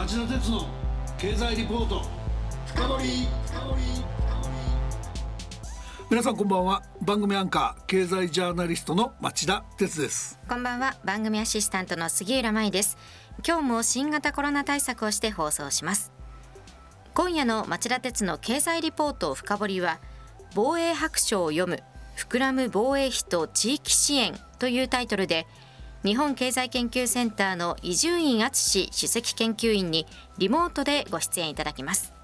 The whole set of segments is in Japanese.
町田鉄の経済リポート。深掘皆さんこんばんは。番組アンカー経済ジャーナリストの町田鉄です。こんばんは。番組アシスタントの杉浦舞です。今日も新型コロナ対策をして放送します。今夜の町田鉄の経済リポート深掘りは防衛白書を読む膨らむ防衛費と地域支援というタイトルで日本経済研究センターの伊集院敦首席研究員にリモートでご出演いただきます。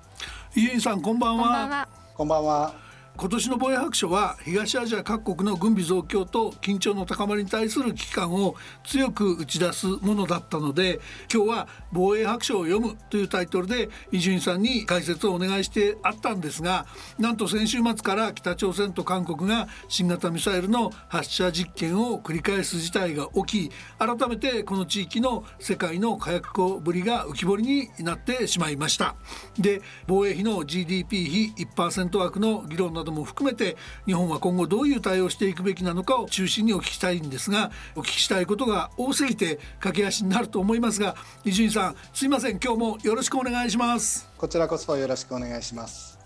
伊集院さんこんばんは。こんばんは今年の防衛白書は東アジア各国の軍備増強と緊張の高まりに対する危機感を強く打ち出すものだったので今日は防衛白書を読むというタイトルで伊集院さんに解説をお願いしてあったんですがなんと先週末から北朝鮮と韓国が新型ミサイルの発射実験を繰り返す事態が起き改めてこの地域の世界の火薬庫ぶりが浮き彫りになってしまいました。で防衛費の GDP 比1%枠の議論なども含めて日本は今後どういう対応していくべきなのかを中心にお聞きしたいんですがお聞きしたいことが多すぎて駆け足になると思いますが伊集院さんすいません。今日もよろしくお願いします。こちらこそよろしくお願いします。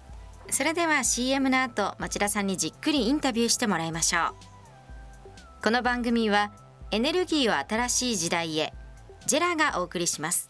それでは CM の後町田さんにじっくりインタビューしてもらいましょう。この番組はエネルギーを新しい時代へジェラがお送りします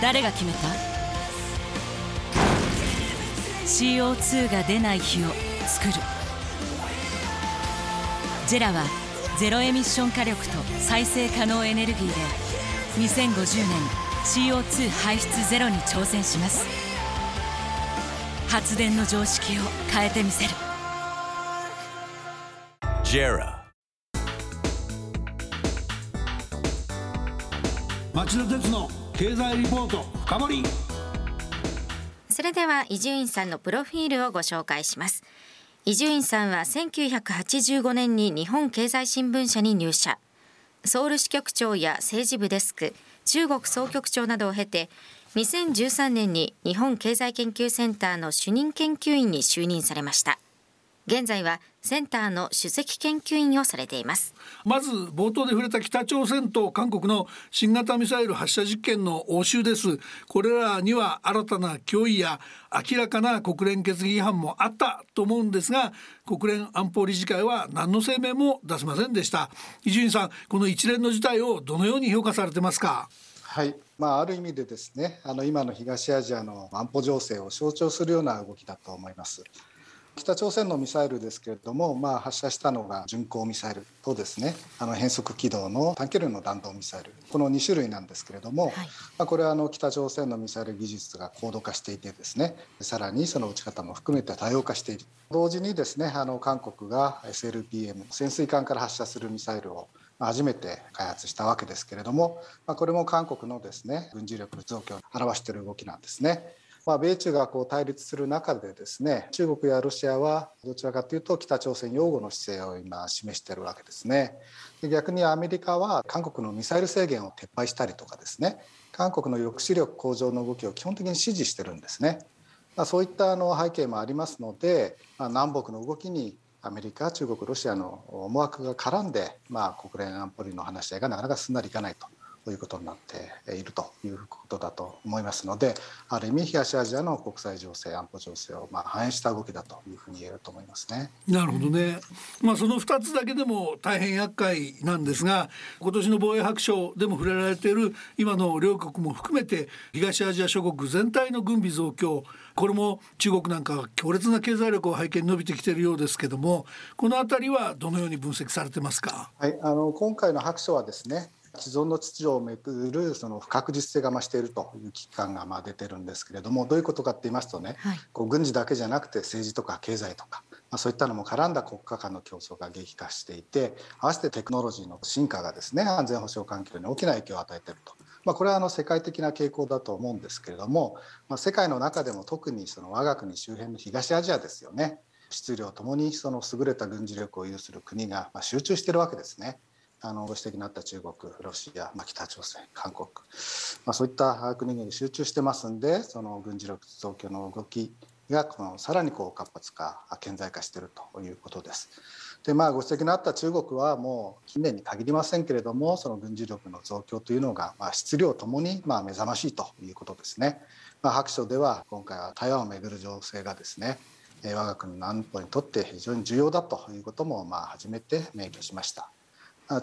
誰が決めた？CO2 が出ない日を作る。ジェラはゼロエミッション火力と再生可能エネルギーで2050年 CO2 排出ゼロに挑戦します。発電の常識を変えてみせる。ジェラ町田鉄の経済リポート深掘それでは伊集院さんのプロフィールをご紹介します。伊集院さんは1985年に日本経済新聞社に入社。ソウル支局長や政治部デスク中国総局長などを経て2013年に日本経済研究センターの主任研究員に就任されました。現在はセンターの首席研究員をされています。まず冒頭で触れた北朝鮮と韓国の新型ミサイル発射実験の応酬です。これらには新たな脅威や明らかな国連決議違反もあったと思うんですが国連安保理事会は何の声明も出せませんでした。伊集院さんこの一連の事態をどのように評価されてますか？はい、まあ、ある意味でですねあの今の東アジアの安保情勢を象徴するような動きだと思います。北朝鮮のミサイルですけれども、まあ、発射したのが巡航ミサイルとですねあの変速軌道の短距離の弾道ミサイル。この2種類なんですけれども、はい、まあ、これはあの北朝鮮のミサイル技術が高度化していてですねさらにその撃ち方も含めて多様化している。同時にですねあの韓国が SLBM 潜水艦から発射するミサイルを初めて開発したわけですけれども、まあ、これも韓国のですね軍事力増強を表している動きなんですね。まあ、米中がこう対立する中でですね中国やロシアはどちらかというと北朝鮮擁護の姿勢を今示しているわけですね。で逆にアメリカは韓国のミサイル制限を撤廃したりとかですね韓国の抑止力向上の動きを基本的に支持してるんですね。まあ、そういったあの背景もありますので、まあ、南北の動きにアメリカ中国ロシアの思惑が絡んで、まあ、国連安保理の話し合いがなかなかすんなりいかないということになっているということだと思いますのである意味東アジアの国際情勢安保情勢をまあ反映した動きだというふうに言えると思いますね。なるほどね。まあその2つだけでも大変厄介なんですが今年の防衛白書でも触れられている今の両国も含めて東アジア諸国全体の軍備増強これも中国なんか強烈な経済力を背景に伸びてきているようですけどもこの辺りはどのように分析されてますか？はい、あの今回の白書はですね既存の秩序をめくるその不確実性が増しているという危機感がまあ出てるんですけれどもどういうことかって言いますとね、はい、こう軍事だけじゃなくて政治とか経済とかまあ、そういったのも絡んだ国家間の競争が激化していて合わせてテクノロジーの進化がですね安全保障環境に大きな影響を与えていると。まあ、これはあの世界的な傾向だと思うんですけれども、まあ、世界の中でも特にその我が国周辺の東アジアですよね質量ともにその優れた軍事力を有する国が集中しているわけですね。あのご指摘のあった中国、ロシア、まあ、北朝鮮、韓国、まあ、そういった国々に集中してますんでその軍事力増強の動きがこのさらにこう活発化顕在化しているということです。でまあご指摘のあった中国はもう近年に限りませんけれどもその軍事力の増強というのが、まあ、質量ともにまあ目覚ましいということですね。まあ、白書では今回は台湾をめぐる情勢がですね我が国の安保にとって非常に重要だということもまあ初めて明記しました。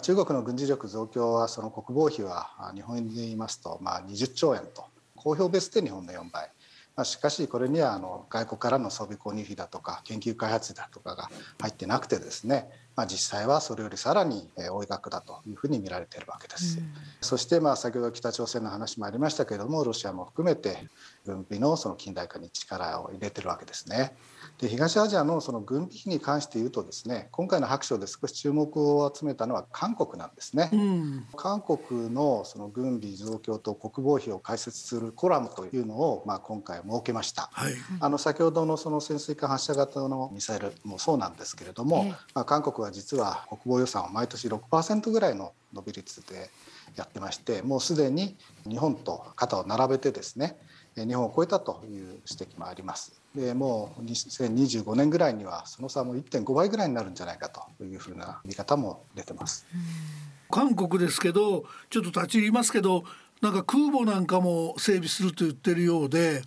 中国の軍事力増強はその国防費は日本円で言いますとまあ20兆円と公表ベースで日本の4倍。まあ、しかしこれにはあの外国からの装備購入費だとか研究開発だとかが入ってなくてですね、まあ、実際はそれよりさらに多い額だというふうに見られているわけです。うん、そしてまあ先ほど北朝鮮の話もありましたけれどもロシアも含めて軍備のその近代化に力を入れてるわけですね。で東アジアのその軍備費に関して言うとですね今回の白書で少し注目を集めたのは韓国なんですね。うん、韓国のその軍備増強と国防費を解説するコラムというのをまあ今回設けました。はい、あの先ほどのその潜水艦発射型のミサイルもそうなんですけれども、まあ、韓国は実は国防予算を毎年6%ぐらいの伸び率でやってましてもうすでに日本と肩を並べてですね日本を超えたという指摘もあります。でもう2025年ぐらいにはその差も1.5倍ぐらいになるんじゃないかというふうな見方も出てます。韓国ですけどちょっと立ち入りますけどなんか空母なんかも整備すると言ってるようで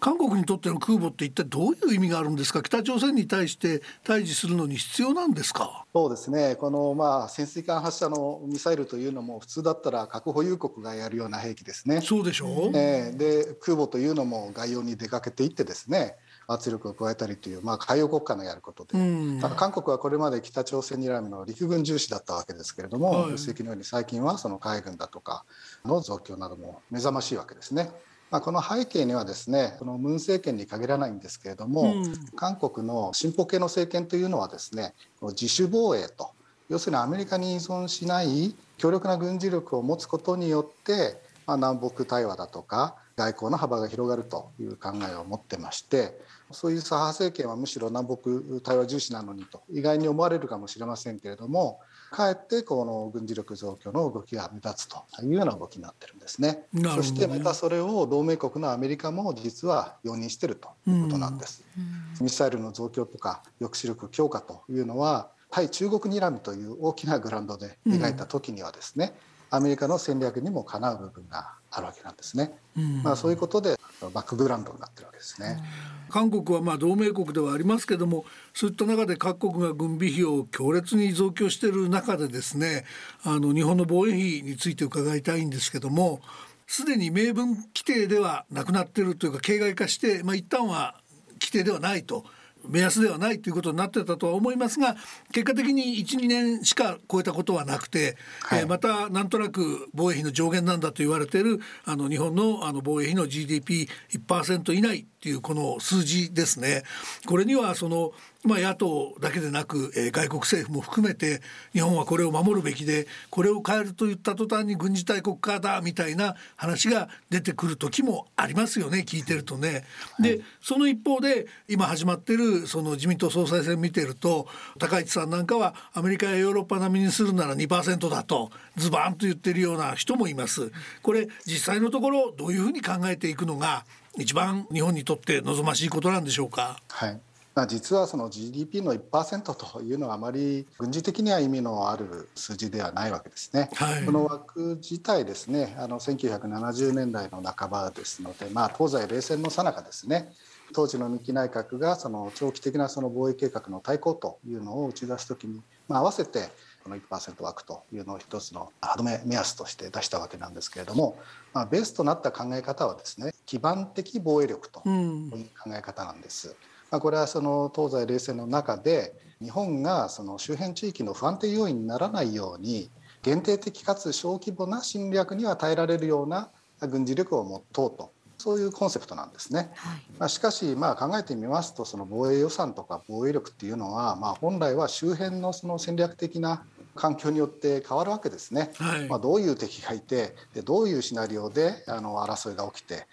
韓国にとっての空母って一体どういう意味があるんですか？北朝鮮に対して対峙するのに必要なんですか？そうですね。このまあ潜水艦発射のミサイルというのも普通だったら核保有国がやるような兵器ですね。そうでしょう、えー、で空母というのも外洋に出かけていってですね圧力を加えたりという、まあ、海洋国家のやることで、う。ん、韓国はこれまで北朝鮮にらみの陸軍重視だったわけですけれども、はい、ご指摘のように最近はその海軍だとかの増強なども目覚ましいわけですね。まあ、この背景にはですねこのムン政権に限らないんですけれども、うん、韓国の進歩系の政権というのはですね自主防衛と要するにアメリカに依存しない強力な軍事力を持つことによって、まあ、南北対話だとか外交の幅が広がるという考えを持ってましてそういう左派政権はむしろ南北対話重視なのにと意外に思われるかもしれませんけれどもかえってこの軍事力増強の動きが目立つというような動きになってるんですね。ねそしてまたそれを同盟国のアメリカも実は容認してるということなんです。ミサイルの増強とか抑止力強化というのは対中国睨みという大きなグラウンドで描いた時にはですね、アメリカの戦略にもかなう部分があるわけなんですね。まあ、そういうことでバックグラウンドになってるわけですね。韓国はまあ同盟国ではありますけどもそういった中で各国が軍備費を強烈に増強している中でですねあの日本の防衛費について伺いたいんですけどもすでに明文規定ではなくなっているというか形骸化して、まあ、一旦は規定ではないと。目安ではないということになってたとは思いますが結果的に12年しか超えたことはなくて、はい、えー、またなんとなく防衛費の上限なんだと言われているあの日本のあの防衛費の GDP1% 以内っていうこの数字ですね。これにはそのまあ、野党だけでなく、えー、外国政府も含めて日本はこれを守るべきでこれを変えると言った途端に軍事大国家だみたいな話が出てくる時もありますよね聞いてるとね。で、はい、その一方で今始まってるその自民党総裁選見てると高市さんなんかはアメリカやヨーロッパ並みにするなら2%だとズバンと言ってるような人もいます。これ実際のところどういうふうに考えていくのが一番日本にとって望ましいことなんでしょうか？はいまあ、実はその GDP の1%というのはあまり軍事的には意味のある数字ではないわけですね。はい、この枠自体ですねあの1970年代の半ばですので、まあ、東西冷戦の最中ですね当時の三木内閣がその長期的なその防衛計画の対抗というのを打ち出す時に、まあ、合わせてこの1%枠というのを一つの歯止め目安として出したわけなんですけれども、まあ、ベースとなった考え方はですね基盤的防衛力という考え方なんです。うんまあ、これはその東西冷戦の中で日本がその周辺地域の不安定要因にならないように限定的かつ小規模な侵略には耐えられるような軍事力を持とうとそういうコンセプトなんですね。はい、まあ、しかしまあ考えてみますとその防衛予算とか防衛力っていうのはまあ本来は周辺のその戦略的な環境によって変わるわけですね。はい、まあ、どういう敵がいてどういうシナリオであの争いが起きて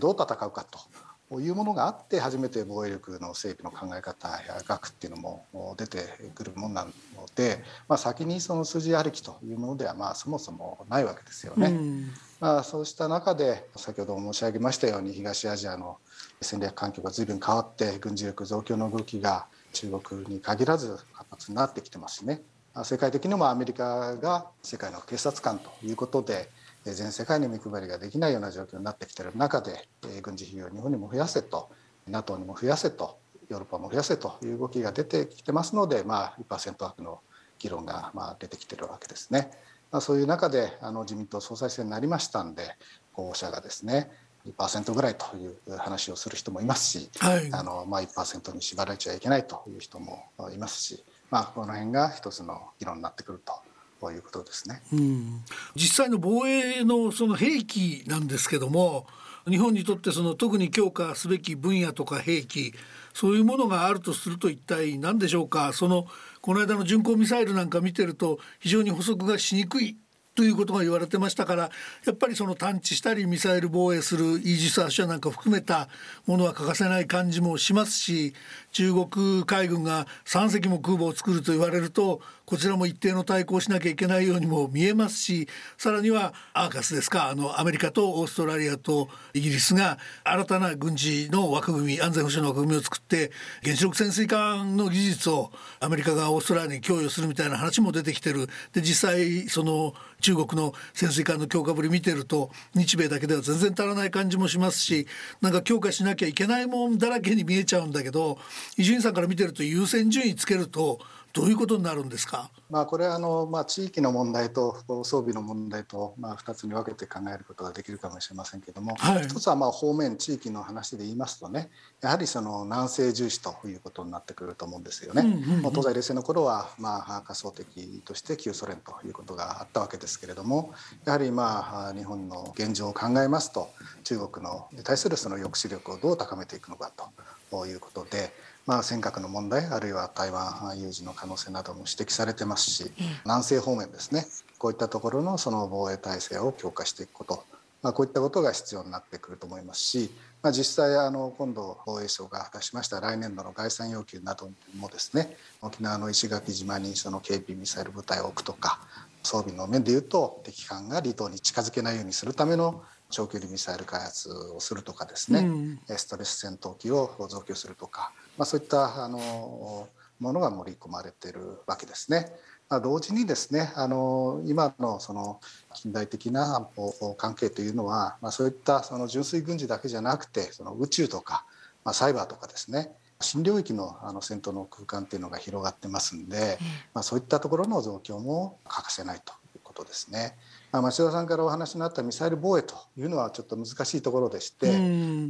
どう戦うかとこういうものがあって初めて防衛力の整備の考え方や額っていうのも出てくるものなので、まあ、先にその数字ありきというものではまあそもそもないわけですよね。うん、まあ、そうした中で先ほど申し上げましたように東アジアの戦略環境が随分変わって軍事力増強の動きが中国に限らず活発になってきてますしね世界的にもアメリカが世界の警察官ということで全世界に見配りができないような状況になってきている中で軍事費用を日本にも増やせと NATO にも増やせとヨーロッパも増やせという動きが出てきてますので、まあ、1%枠の議論がまあ出てきているわけですね。まあ、そういう中であの自民党総裁選になりましたんで候補者がですね2%ぐらいという話をする人もいますし、はい、あのまあ、1%に縛られちゃいけないという人もいますし、まあ、この辺が一つの議論になってくるとということですね、うん、実際の防衛のその兵器なんですけども日本にとってその特に強化すべき分野とか兵器そういうものがあるとすると一体何でしょうか？そのこの間の巡航ミサイルなんか見てると非常に捕捉がしにくいということが言われてましたからやっぱりその探知したりミサイル防衛するイージス・アショアなんか含めたものは欠かせない感じもしますし中国海軍が3隻も空母を作ると言われるとこちらも一定の対抗しなきゃいけないようにも見えますしさらにはアーカスですかあのアメリカとオーストラリアとイギリスが新たな軍事の枠組み安全保障の枠組みを作って原子力潜水艦の技術をアメリカがオーストラリアに供与するみたいな話も出てきてる。で実際その中国の潜水艦の強化ぶり見てると日米だけでは全然足らない感じもしますしなんか強化しなきゃいけないもんだらけに見えちゃうんだけど伊集院さんから見てると優先順位つけるとどういうことになるんですか？まあこれはあのまあ地域の問題と装備の問題とまあ二つに分けて考えることができるかもしれませんけども、はい、一つはまあ方面地域の話で言いますとね、やはりその南西重視ということになってくると思うんですよね。うんうんうん、東西冷戦の頃はまあ仮想的として旧ソ連ということがあったわけですけれども、やはりまあ日本の現状を考えますと中国のに対するその抑止力をどう高めていくのかということで。まあ、尖閣の問題あるいは台湾有事の可能性なども指摘されてますし、南西方面ですね。こういったところのその防衛体制を強化していくこと、まあ、こういったことが必要になってくると思いますし、まあ、実際あの今度防衛省が出しました来年度の概算要求などもですね沖縄の石垣島にその警備ミサイル部隊を置くとか装備の面でいうと敵艦が離島に近づけないようにするための長距離ミサイル開発をするとかですね、うん、ストレス戦闘機を増強するとか、まあ、そういったあのものが盛り込まれているわけですね。まあ、同時にですねあの今のその近代的な安保関係というのは、まあ、そういったその純粋軍事だけじゃなくてその宇宙とか、まあ、サイバーとかですね新領域のあの戦闘の空間っていうのが広がってますんで、まあ、そういったところの増強も欠かせないとことですね。町田さんからお話のあったミサイル防衛というのはちょっと難しいところでして、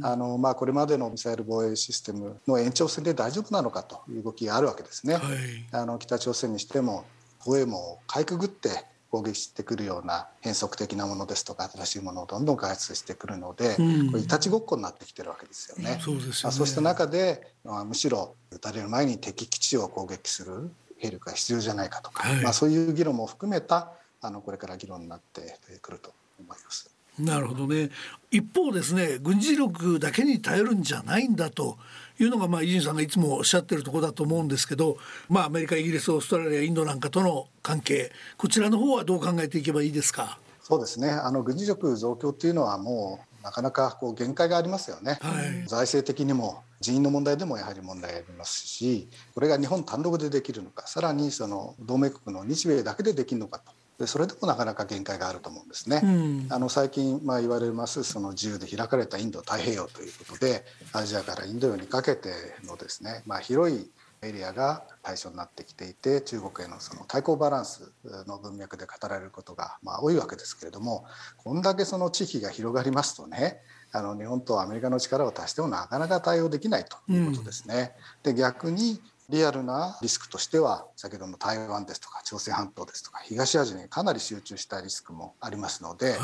あのまあ、これまでのミサイル防衛システムの延長線で大丈夫なのかという動きがあるわけですね。はい、あの北朝鮮にしても防衛網をかいくぐって攻撃してくるような変則的なものですとか新しいものをどんどん開発してくるので、これいたちごっこになってきてるわけですよね。そうですよねそうした中で、まあ、むしろ撃たれる前に敵基地を攻撃する兵力が必要じゃないかとか、はい、まあ、そういう議論も含めたあのこれから議論になってくると思います。なるほどね。一方ですね軍事力だけに頼るんじゃないんだというのがまあ伊集院さんがいつもおっしゃってるところだと思うんですけど、まあ、アメリカイギリスオーストラリアインドなんかとの関係こちらの方はどう考えていけばいいですか？そうですね。あの軍事力増強っていうのはもうなかなかこう限界がありますよね、はい、財政的にも人員の問題でもやはり問題ありますしこれが日本単独でできるのかさらにその同盟国の日米だけでできるのかとでそれでもなかなか限界があると思うんですね。うん、あの最近まあ言われますその自由で開かれたインド太平洋ということでアジアからインド洋にかけてのですね、まあ、広いエリアが対象になってきていて中国へのその対抗バランスの文脈で語られることがまあ多いわけですけれどもこんだけその地域が広がりますとねあの日本とアメリカの力を足してもなかなか対応できないということですね。うん、で逆にリアルなリスクとしては先ほどの台湾ですとか朝鮮半島ですとか東アジアにかなり集中したリスクもありますので、はい、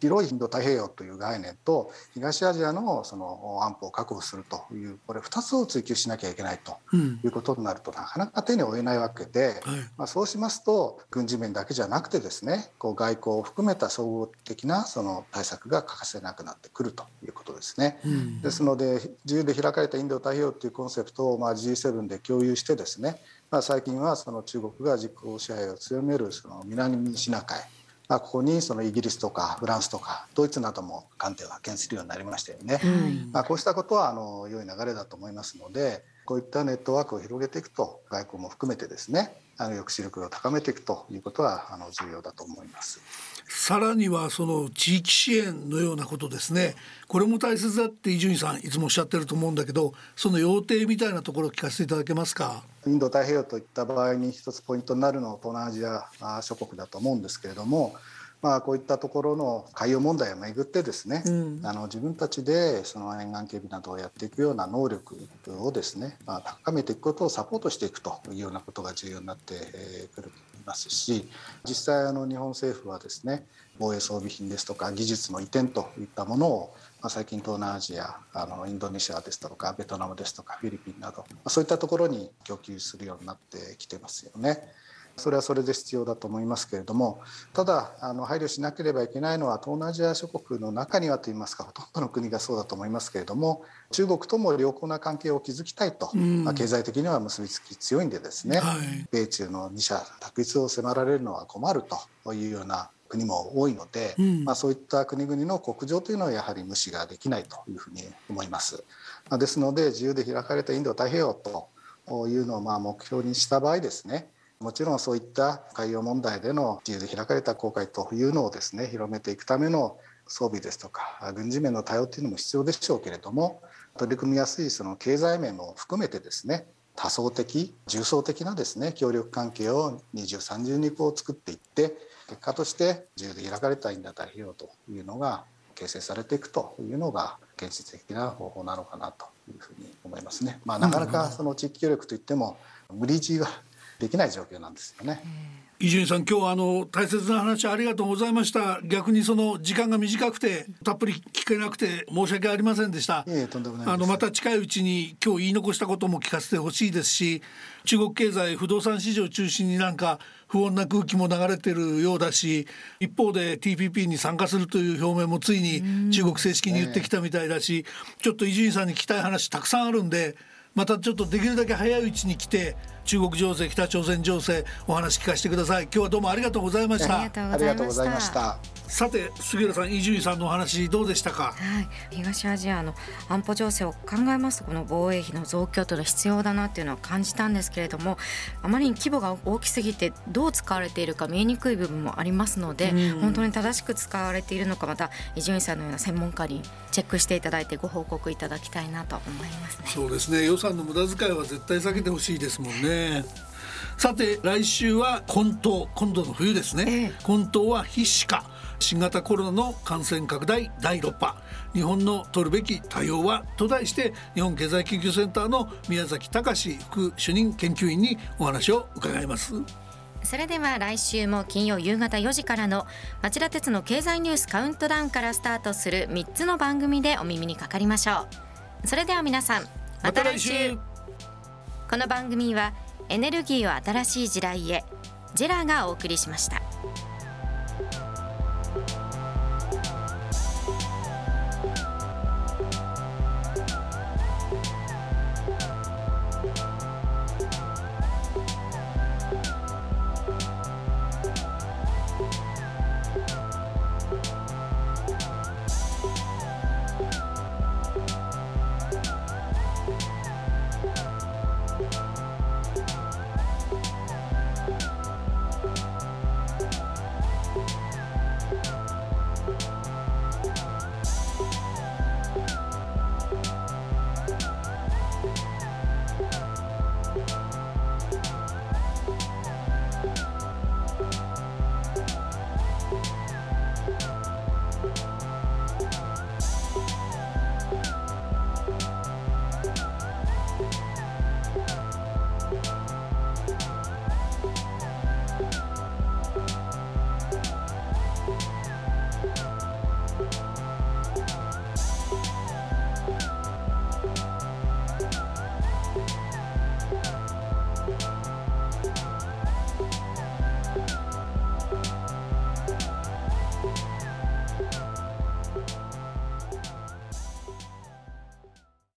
広いインド太平洋という概念と東アジアのその安保を確保するというこれ2つを追求しなきゃいけないということになるとなかなか手に負えないわけで、まあ、そうしますと軍事面だけじゃなくてですねこう外交を含めた総合的なその対策が欠かせなくなってくるということですね。ですので自由で開かれたインド太平洋というコンセプトをまあ G7 で共有してですねまあ、最近はその中国が実効支配を強めるその南シナ海まあ、ここにそのイギリスとかフランスとかドイツなども艦艇を派遣するようになりましたよね。まあ、こうしたことはあの良い流れだと思いますのでこういったネットワークを広げていくと外交も含めてですねあの抑止力を高めていくということはあの重要だと思います。さらにはその地域支援のようなことですね。これも大切だって伊集院さんいつもおっしゃってると思うんだけどその要諦みたいなところを聞かせていただけますか？インド太平洋といった場合に一つポイントになるのは東南アジア諸国だと思うんですけれどもまあ、こういったところの海洋問題をめぐってですね、うん、あの自分たちでその沿岸警備などをやっていくような能力をですね、まあ、高めていくことをサポートしていくというようなことが重要になってくるますし実際あの日本政府はですね防衛装備品ですとか技術の移転といったものを、まあ、最近東南アジアあのインドネシアですとかベトナムですとかフィリピンなど、まあ、そういったところに供給するようになってきてますよね。それはそれで必要だと思いますけれどもただあの配慮しなければいけないのは東南アジア諸国の中にはといいますかほとんどの国がそうだと思いますけれども中国とも良好な関係を築きたいと、うん、まあ、経済的には結びつき強いんでですね、はい、米中の2者択一を迫られるのは困るというような国も多いので、うん、まあ、そういった国々の国情というのはやはり無視ができないというふうに思います。まあ、ですので自由で開かれたインド太平洋というのをまあ目標にした場合ですねもちろんそういった海洋問題での自由で開かれた航海というのをですね広めていくための装備ですとか軍事面の対応というのも必要でしょうけれども取り組みやすいその経済面も含めてですね多層的重層的なですね協力関係を二重三重にこう作っていって結果として自由で開かれたインド太平洋というのが形成されていくというのが現実的な方法なのかなというふうに思いますね。まあ、なかなかその地域協力といっても無理強いはできない状況なんですよね。伊集院さん今日はあの大切な話ありがとうございました。逆にその時間が短くてたっぷり聞けなくて申し訳ありませんでした。ええとんでもないあのまた近いうちに今日言い残したことも聞かせてほしいですし中国経済不動産市場中心になんか不穏な空気も流れてるようだし一方で TPP に参加するという表明もついに中国正式に言ってきたみたいだし、ちょっと伊集院さんに聞きたい話たくさんあるんでまたちょっとできるだけ早いうちに来て中国情勢北朝鮮情勢お話聞かせてください。今日はどうもありがとうございました。ありがとうございました。さて杉浦さん伊集院さんのお話どうでしたか、はい、東アジアの安保情勢を考えますとこの防衛費の増強というのは必要だなっていうのは感じたんですけれどもあまりに規模が大きすぎてどう使われているか見えにくい部分もありますので、うん、本当に正しく使われているのかまた伊集院さんのような専門家にチェックしていただいてご報告いただきたいなと思いますね。そうですね。予算の無駄遣いは絶対避けてほしいですもんねさて来週は混沌今度の冬ですね、ええ、混沌は必死か。新型コロナの感染拡大第6波。日本の取るべき対応はと題して日本経済研究センターの宮崎隆副主任研究員にお話を伺います。それでは来週も金曜夕方4時からの町田鉄の経済ニュースカウントダウンからスタートする3つの番組でお耳にかかりましょう。それでは皆さんまた来週。この番組はエネルギーを新しい時代へジェラがお送りしました。